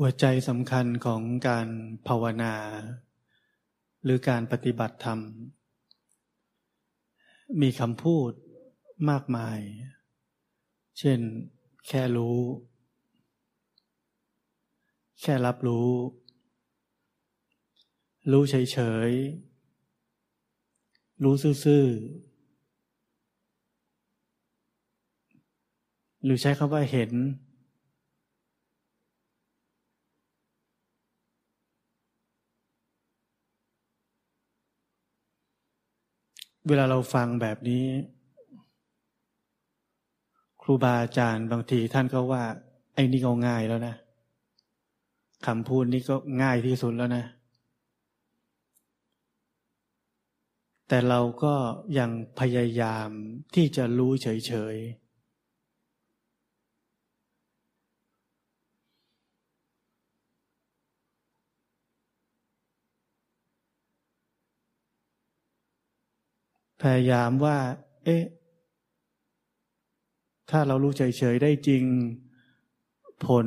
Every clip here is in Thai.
หัวใจสำคัญของการภาวนา หรือการปฏิบัติธรรม มีคำพูดมากมาย เช่น แค่รู้ แค่รับรู้ รู้เฉยๆ รู้ซื่อๆ หรือใช้คำว่าเห็น เวลาเราฟังแบบนี้ ครูบาอาจารย์บางทีท่านก็ว่า ไอ้นี่ก็ง่ายแล้วนะคำพูดนี้ก็ง่ายที่สุดแล้วนะ แต่เราก็ยังพยายามที่จะรู้เฉยๆ ยายามว่า เอ๊ะ ถ้าเรารู้เฉยๆได้จริง ผล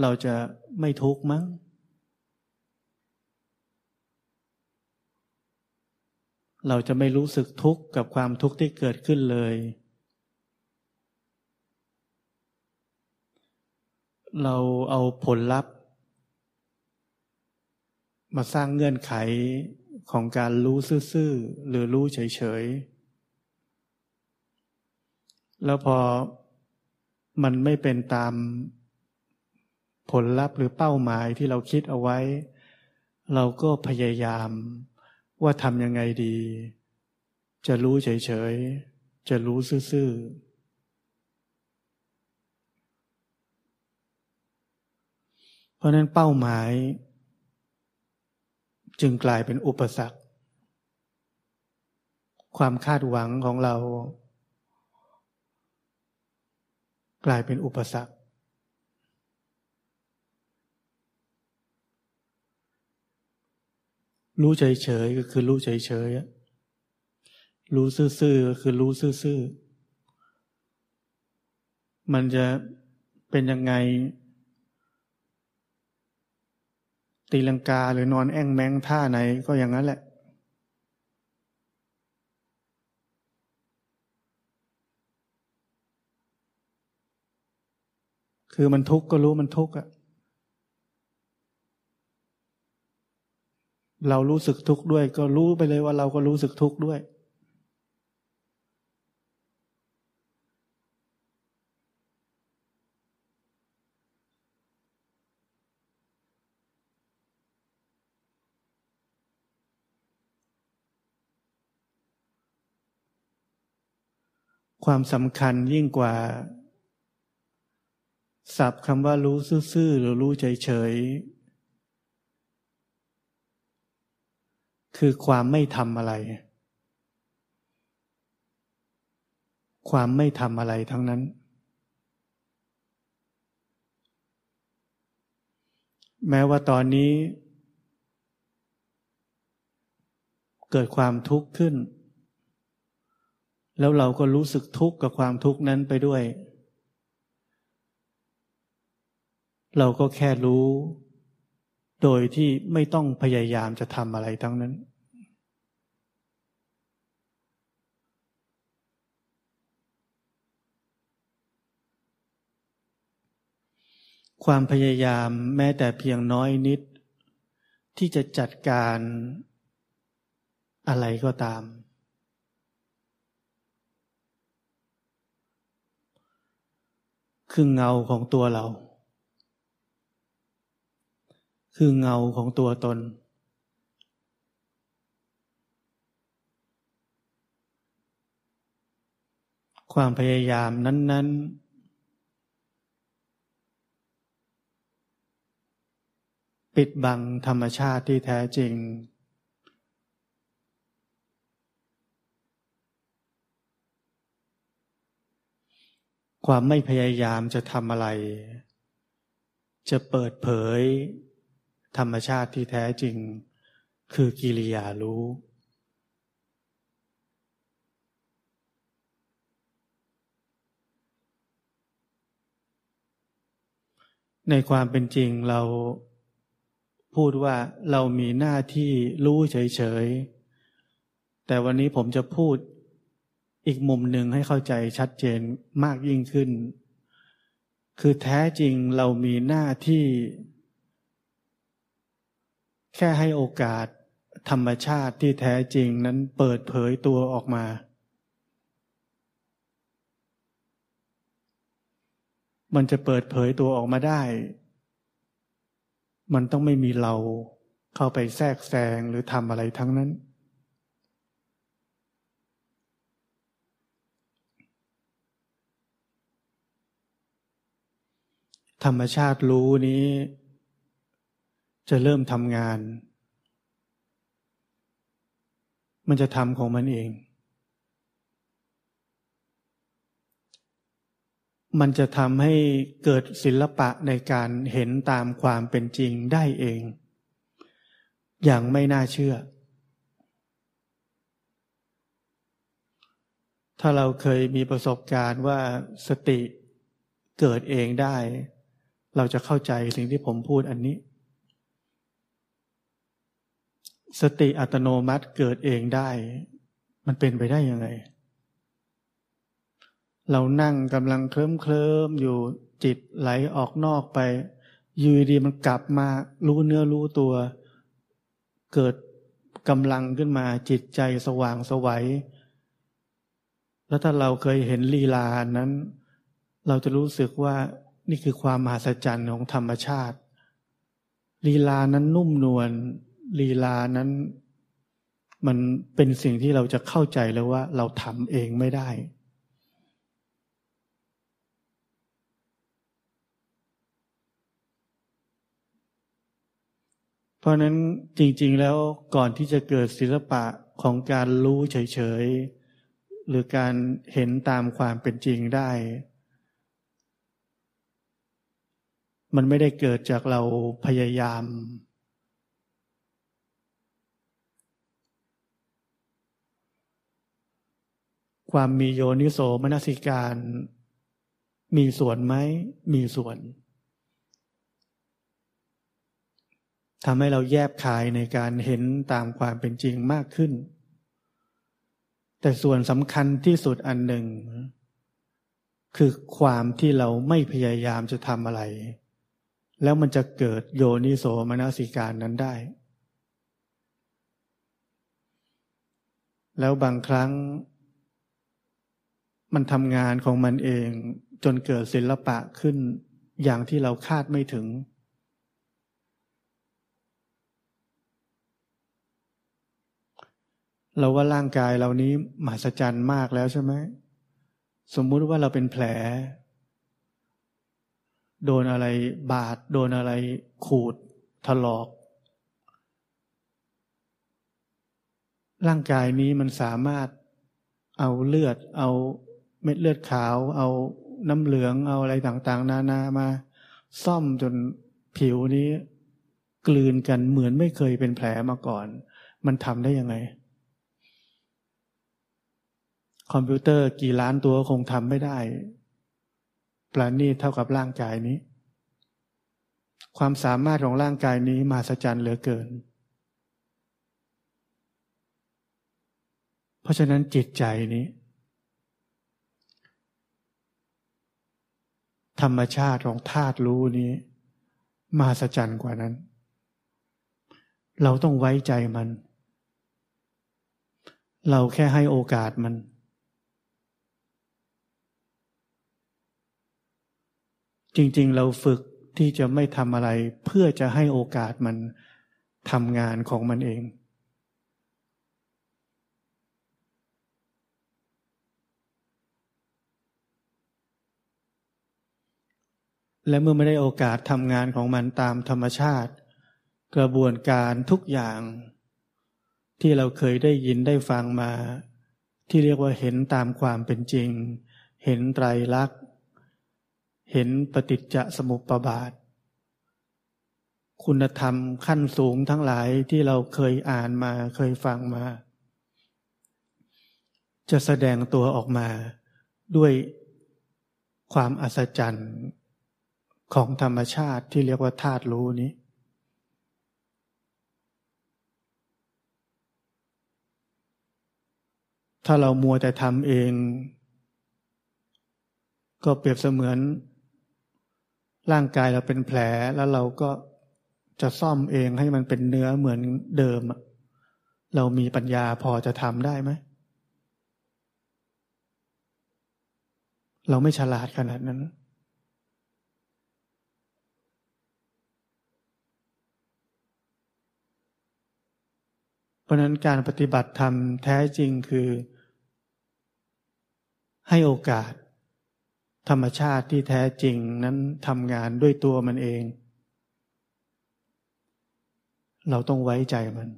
เราจะไม่ทุกข์มั้ง เราจะไม่รู้สึกทุกข์กับความทุกข์ที่เกิดขึ้นเลย เราเอาผลลัพธ์ มาสร้างเงื่อนไข ของการรู้ซื่อๆหรือรู้เฉยๆ แล้วพอมันไม่เป็นตามผลลัพธ์หรือเป้าหมายที่เราคิดเอาไว้ เราก็พยายามว่าทำยังไงดี จะรู้เฉยๆ จะรู้ซื่อๆเพราะนั้นเป้าหมาย จึงกลายเป็นอุปสรรค ความคาดหวังของเรา กลายเป็นอุปสรรค รู้เฉยๆก็คือรู้เฉยๆรู้ซื่อๆก็คือรู้ซื่อๆมันจะเป็นยังไง ตีลังกาหรือนอนแอ่งแมงท่าไหนก็อย่างนั้นแหละ คือมันทุกข์ก็รู้มันทุกข์อะเรารู้สึกทุกข์ด้วย ก็รู้ไปเลยว่าเราก็รู้สึกทุกข์ด้วย ความสำคัญยิ่งกว่าศัพท์คำว่ารู้ซื่อๆหรือรู้เฉยๆคือความไม่ทำอะไร ความไม่ทำอะไรทั้งนั้น แม้ว่าตอนนี้ เกิดความทุกข์ขึ้น แล้วเราก็รู้สึกทุกข์กับความทุกข์นั้นไปด้วย เราก็แค่รู้ โดยที่ไม่ต้องพยายามจะทำอะไรทั้งนั้น ความพยายามแม้แต่เพียงน้อยนิด ที่จะจัดการอะไรก็ตาม คือเงาของตัวเรา คือเงาของตัวตน ความพยายามนั้น ๆปิดบังธรรมชาติที่แท้จริง ความไม่พยายามจะทำอะไร จะเปิดเผย ธรรมชาติที่แท้จริง คือกิริยารู้ ในในความเป็นจริงเราพูดว่าเรามีหน้าที่รู้เฉยๆ แต่วันนี้ผมจะพูด อีกมุมหนึ่งให้เข้าใจชัดเจนมากยิ่งขึ้น คือแท้จริงเรามีหน้าที่ แค่ให้โอกาสธรรมชาติที่แท้จริงนั้นเปิดเผยตัวออกมา มันจะเปิดเผยตัวออกมาได้ มันต้องไม่มีเราเข้าไปแทรกแซงหรือทำอะไรทั้งนั้น ธรรมชาติรู้นี้ จะเริ่มทำงาน มันจะทำของมันเอง มันจะทำให้เกิดศิลปะในการเห็นตามความเป็นจริงได้เอง อย่างไม่น่าเชื่อ ถ้าเราเคยมีประสบการณ์ว่าสติเกิดเองได้ เราจะเข้าใจสิ่งที่ผมพูดอันนี้ สติอัตโนมัติเกิดเองได้ มันเป็นไปได้ยังไง เรานั่งกำลังเคลิ้มเคลิมอยู่จิตไหลออกนอกไปยืดีมันกลับมารู้เนื้อรู้ตัว เกิดกำลังขึ้นมาจิตใจสว่างสวัย แล้วถ้าเราเคยเห็นลีลานั้น เราจะรู้สึกว่า นี่คือความมหัศจรรย์ของธรรมชาติ ลีลานั้นนุ่มนวลลีลานั้น มันเป็นสิ่งที่เราจะเข้าใจแล้วว่า เราทำเองไม่ได้ เพราะนั้นจริง ๆ แล้วก่อนที่จะเกิดศิลปะของการรู้เฉย ๆ หรือการเห็นตามความเป็นจริงได้ มันไม่ได้เกิดจากเราพยายาม ความมีโยนิโสมนสิการ มีส่วนไหม มีส่วนทำให้เราแยบคายในการเห็นตามความเป็นจริงมากขึ้น แต่ส่วนสำคัญที่สุดอันหนึ่ง คือความที่เราไม่พยายามจะทำอะไร แล้วมันจะเกิดโยนิโสมนสิการนั้นได้ แล้วบางครั้ง มันทำงานของมันเองจนเกิดศิลปะขึ้นอย่างที่เราคาดไม่ถึง เราว่าร่างกายเรานี้มหัศจรรย์มากแล้วใช่ไหม สมมุติว่าเราเป็นแผล โดนอะไรบาด โดนอะไรขูดถลอก ร่างกายนี้มันสามารถเอาเลือด เอาเม็ดเลือดขาว เอาน้ำเหลืองเอาอะไรต่างๆ นานามา ซ่อมจนผิวนี้ กลืนกันเหมือนไม่เคยเป็นแผลมาก่อน มันทำได้ยังไง คอมพิวเตอร์กี่ล้านตัวคงทำไม่ได้ ปราณีตเท่ากับร่างกายนี้ ความสามารถของร่างกายนี้มาสจันเหลือเกิน เพราะฉะนั้นจิตใจนี้ ธรรมชาติของธาตุรู้นี้มาสจันกว่านั้น เราต้องไว้ใจมัน เราแค่ให้โอกาสมัน จริงๆ เราฝึกที่จะไม่ทำอะไร เพื่อจะให้โอกาสมันทำงานของมันเอง และเมื่อไม่ได้โอกาสทำงานของมันตามธรรมชาติ กระบวนการทุกอย่าง ที่เราเคยได้ยินได้ฟังมา ที่เรียกว่าเห็นตามความเป็นจริง เห็นไตรลักษณ์ เห็นปฏิจจสมุปบาท คุณธรรมขั้นสูงทั้งหลายที่เราเคยอ่านมาเคยฟังมา จะแสดงตัวออกมาด้วยความอัศจรรย์ของธรรมชาติที่เรียกว่าธาตุรู้นี้ ถ้าเรามัวแต่ทำเอง ก็เปรียบเสมือน ร่างกายเราเป็นแผลแล้วเราก็จะซ่อมเองให้มันเป็นเนื้อเหมือนเดิม เรามีปัญญาพอจะทำได้ไหม เราไม่ฉลาดขนาดนั้น เพราะนั้นการปฏิบัติธรรมแท้จริงคือ ให้โอกาส ธรรมชาติที่แท้จริงนั้นทำงานด้วยตัวมันเอง เราต้องไว้ใจมัน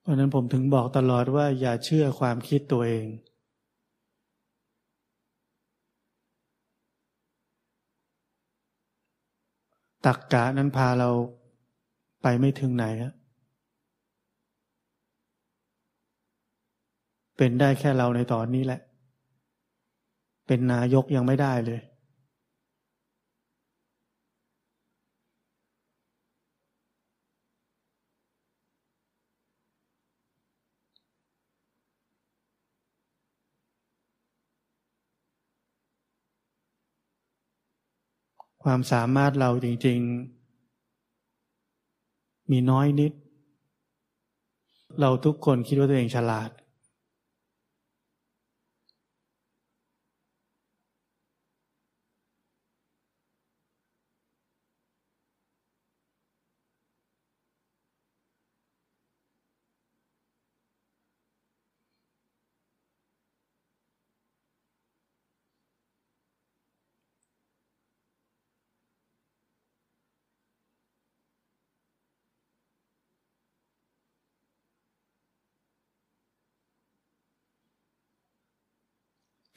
เพราะนั้นผมถึงบอกตลอดว่าอย่าเชื่อความคิดตัวเอง ตักกะนั้นพาเราไปไม่ถึงไหนครับเป็นได้แค่เราในตอนนี้แหละ เป็นนายกยังไม่ได้เลย ความสามารถเราจริง ๆ มีน้อยนิด เราทุกคนคิดว่าตัวเองฉลาด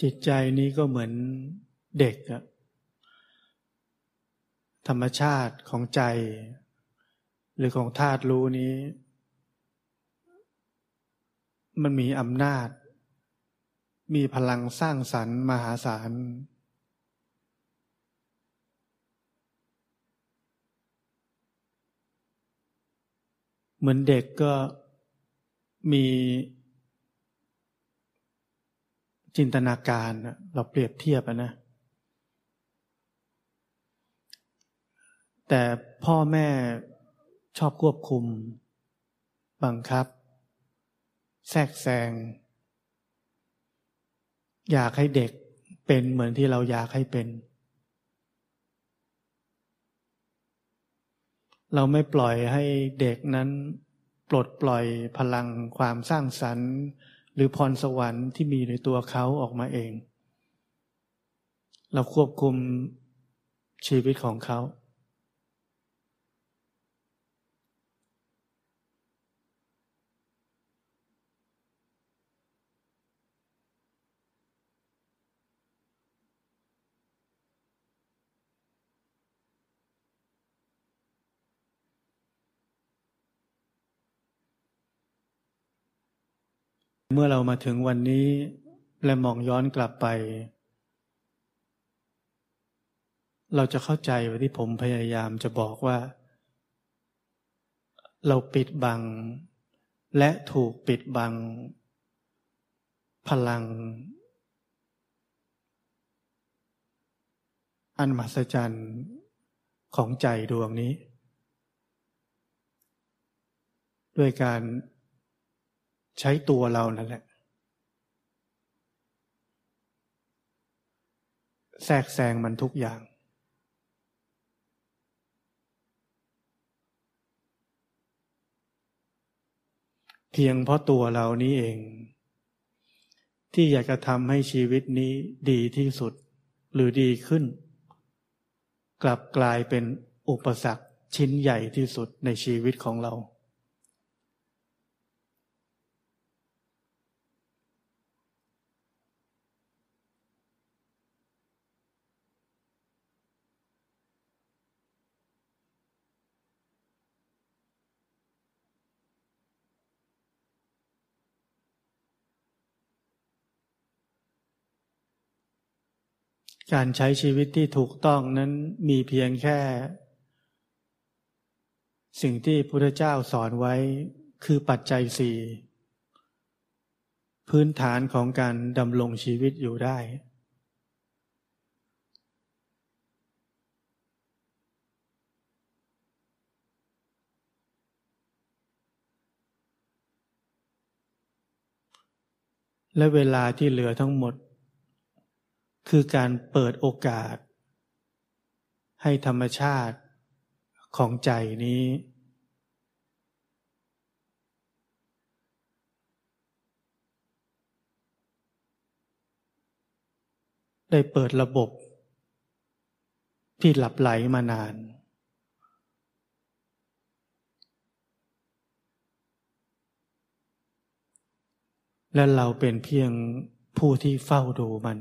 จิตใจนี้ก็เหมือนเด็กอะธรรมชาติของใจ หรือของธาตุรู้นี้ มันมีอำนาจ มีพลังสร้างสรรค์มหาศาลเหมือนเด็กก็มี จินตนาการเราเปรียบเทียบนะแต่พ่อแม่ชอบควบคุม บังคับ แทรกแซง อยากให้เด็กเป็นเหมือนที่เราอยากให้เป็น เราไม่ปล่อยให้เด็กนั้น ปลดปล่อยพลังความสร้างสรรค์ รือพรสวรรค์ที่มีในตัวเขาออกมาเอง เราควบคุมชีวิตของเขา เมื่อเรามาถึงวันนี้ และมองย้อนกลับไป เราจะเข้าใจว่าที่ผมพยายามจะบอกว่า เราปิดบัง และถูกปิดบัง พลัง อันมหัศจรรย์ของใจดวงนี้ ด้วยการ ใช้ตัวเรานั่นแหละ แทรกแซงมันทุกอย่าง เพียงเพราะตัวเรานี้เอง ที่อยากจะทำให้ชีวิตนี้ดีที่สุดหรือดีขึ้น กลับกลายเป็นอุปสรรคชิ้นใหญ่ที่สุดในชีวิตของเรา การใช้ชีวิตที่ถูกต้องนั้นมีเพียงแค่ สิ่งที่พระเจ้าสอนไว้คือปัจจัยสี่พื้นฐานของการดำรงชีวิตอยู่ได้ และเวลาที่เหลือทั้งหมด คือการเปิดโอกาส ให้ธรรมชาติของใจนี้ ได้เปิดระบบที่หลับไหลมานาน และเราเป็นเพียงผู้ที่เฝ้าดูมัน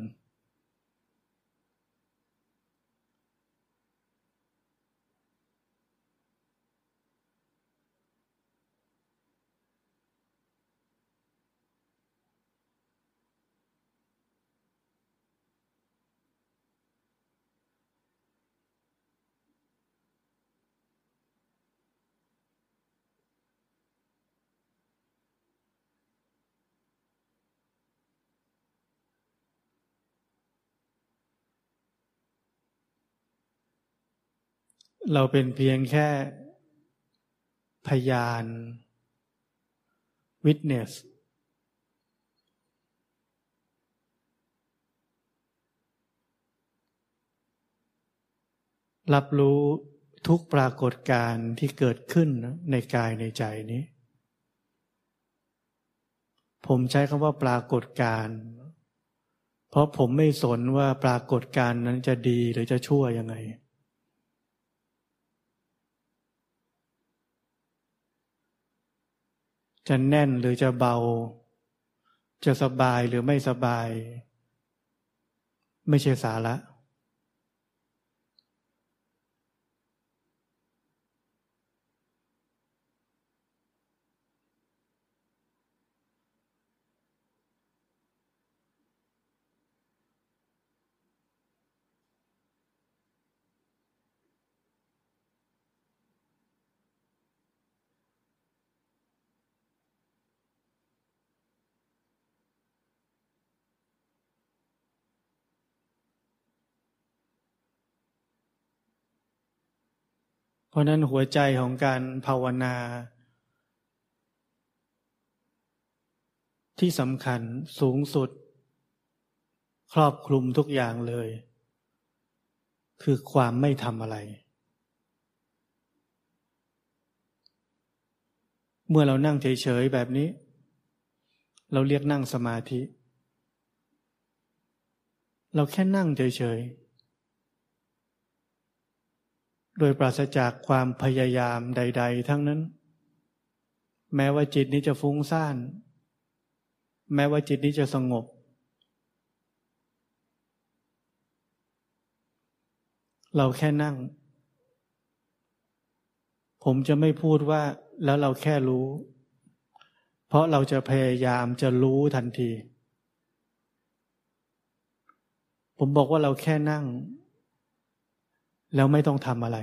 เราเป็นเพียงแค่พยาน witness รับรู้ทุกปรากฏการณ์ที่เกิดขึ้นในกายในใจนี้ ผมใช้คำว่าปรากฏการณ์เพราะผมไม่สนว่าปรากฏการณ์นั้นจะดีหรือจะชั่วยังไง จะแน่นหรือจะเบา จะสบายหรือไม่สบาย ไม่ใช่สาระ ราะนั้นหัวใจของการภาวนา ที่สำคัญสูงสุด ครอบคลุมทุกอย่างเลย คือความไม่ทำอะไร เมื่อเรานั่งเฉยๆแบบนี้ เราเรียกนั่งสมาธิ เราแค่นั่งเฉยๆ โดยปราศจากความพยายามใด ๆ ทั้งนั้น แม้ว่าจิตนี้จะฟุ้งซ่าน แม้ว่าจิตนี้จะสงบ เราแค่นั่ง ผมจะไม่พูดว่าแล้วเราแค่รู้ เพราะเราจะพยายามจะรู้ทันที ผมบอกว่าเราแค่นั่ง แล้วไม่ต้องทำอะไร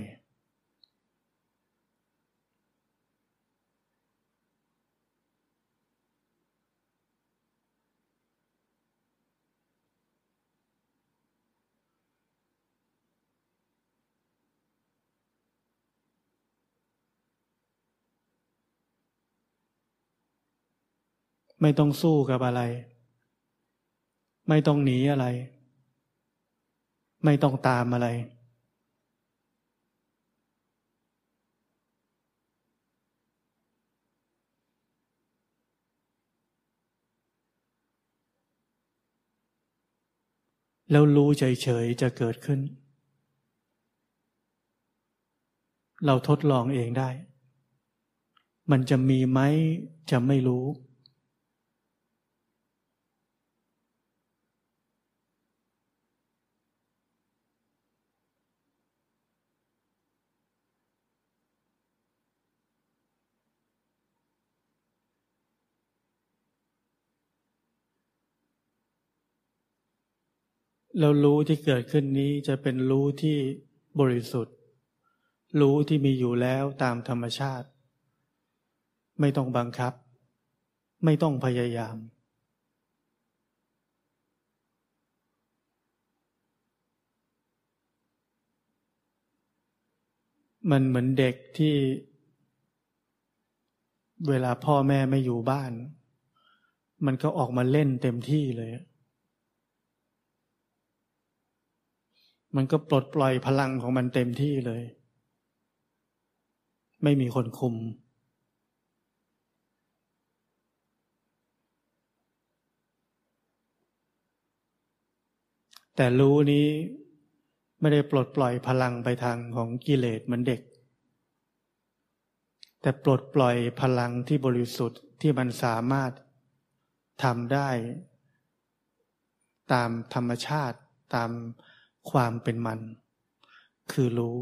ไม่ต้องสู้กับอะไร ไม่ต้องหนีอะไร ไม่ต้องตามอะไร แล้วรู้เฉยๆจะเกิดขึ้น เราทดลองเองได้ มันจะมีไหมจะไม่รู้ แล้วรู้ที่เกิดขึ้นนี้จะเป็นรู้ที่บริสุทธิ์ รู้ที่มีอยู่แล้วตามธรรมชาติ ไม่ต้องบังคับ ไม่ต้องพยายาม มันเหมือนเด็กที่ เวลาพ่อแม่ไม่อยู่บ้าน มันก็ออกมาเล่นเต็มที่เลย มันก็ปลดปล่อยพลังของมันเต็มที่เลย ไม่มีคนคุม แต่รู้นี้ไม่ได้ปลดปล่อยพลังไปทางของกิเลสเหมือนเด็ก แต่ปลดปล่อยพลังที่บริสุทธิ์ที่มันสามารถทำได้ ตามธรรมชาติตาม ความเป็นมัน คือรู้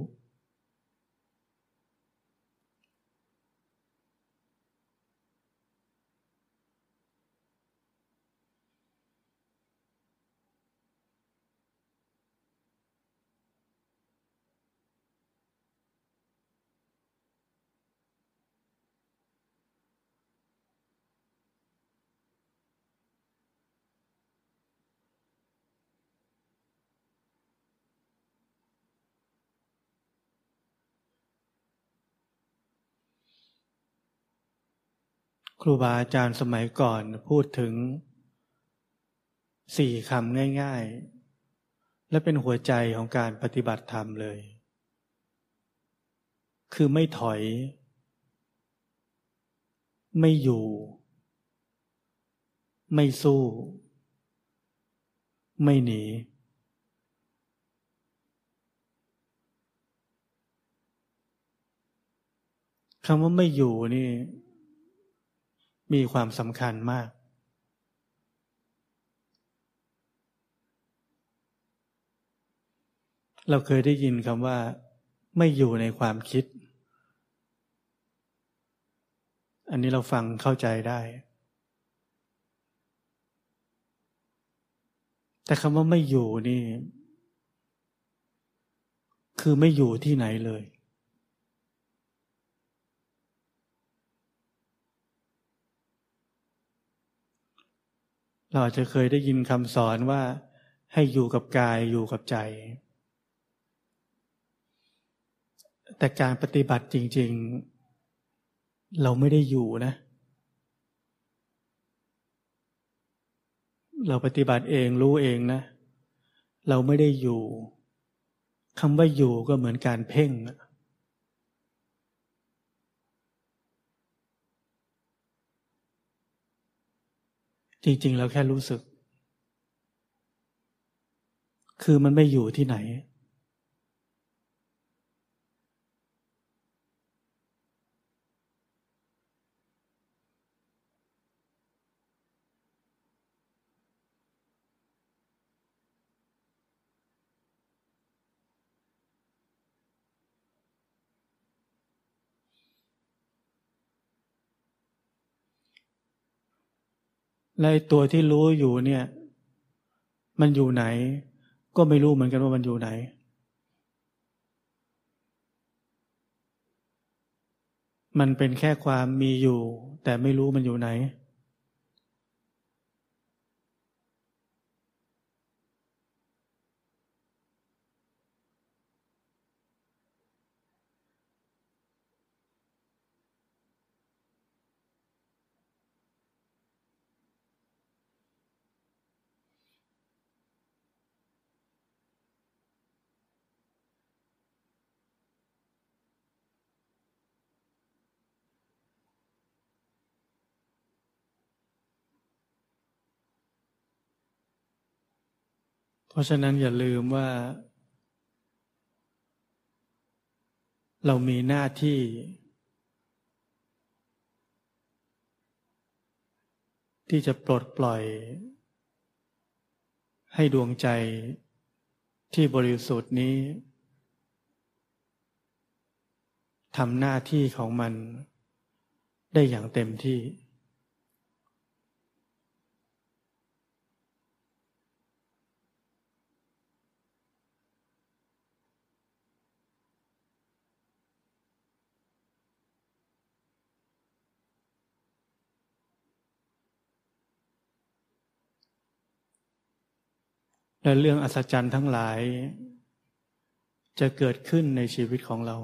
ครูบาอาจารย์สมัยก่อนพูดถึงสี่คำง่าย ๆ และเป็นหัวใจของการปฏิบัติธรรมเลย คือไม่ถอย ไม่อยู่ ไม่สู้ ไม่หนี คำว่าไม่อยู่นี่ มีความสำคัญมาก เราเคยได้ยินคำว่า ไม่อยู่ในความคิด อันนี้เราฟังเข้าใจได้ แต่คำว่าไม่อยู่นี่ คือไม่อยู่ที่ไหนเลย เราอาจจะเคยได้ยินคำสอนว่าให้อยู่กับกายอยู่กับใจ แต่การปฏิบัติจริง ๆ เราไม่ได้อยู่นะ เราปฏิบัติเองรู้เองนะ เราไม่ได้อยู่คำว่าอยู่ก็เหมือนการเพ่ง จริง ๆ เราแค่รู้สึก คือมันไม่อยู่ที่ไหน และตัวที่รู้อยู่เนี่ย มันอยู่ไหน ก็ไม่รู้เหมือนกันว่ามันอยู่ไหน มันเป็นแค่ความมีอยู่ แต่ไม่รู้มันอยู่ไหน เพราะฉะนั้นอย่าลืมว่า เรามีหน้าที่ ที่จะปลดปล่อย ให้ดวงใจที่บริสุทธิ์นี้ทำหน้าที่ของมันได้อย่างเต็มที่ และเรื่องอัศจรรย์ทั้งหลาย จะเกิดขึ้นในชีวิตของเรา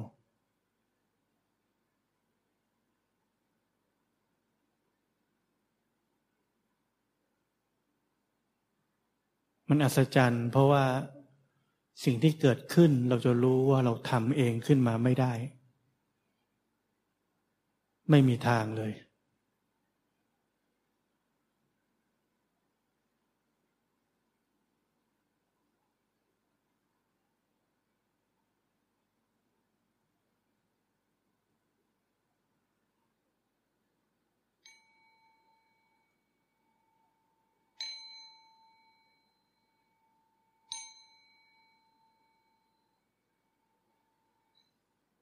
มันอัศจรรย์เพราะว่าสิ่งที่เกิดขึ้นเราจะรู้ว่าเราทำเองขึ้นมาไม่ได้ ไม่มีทางเลย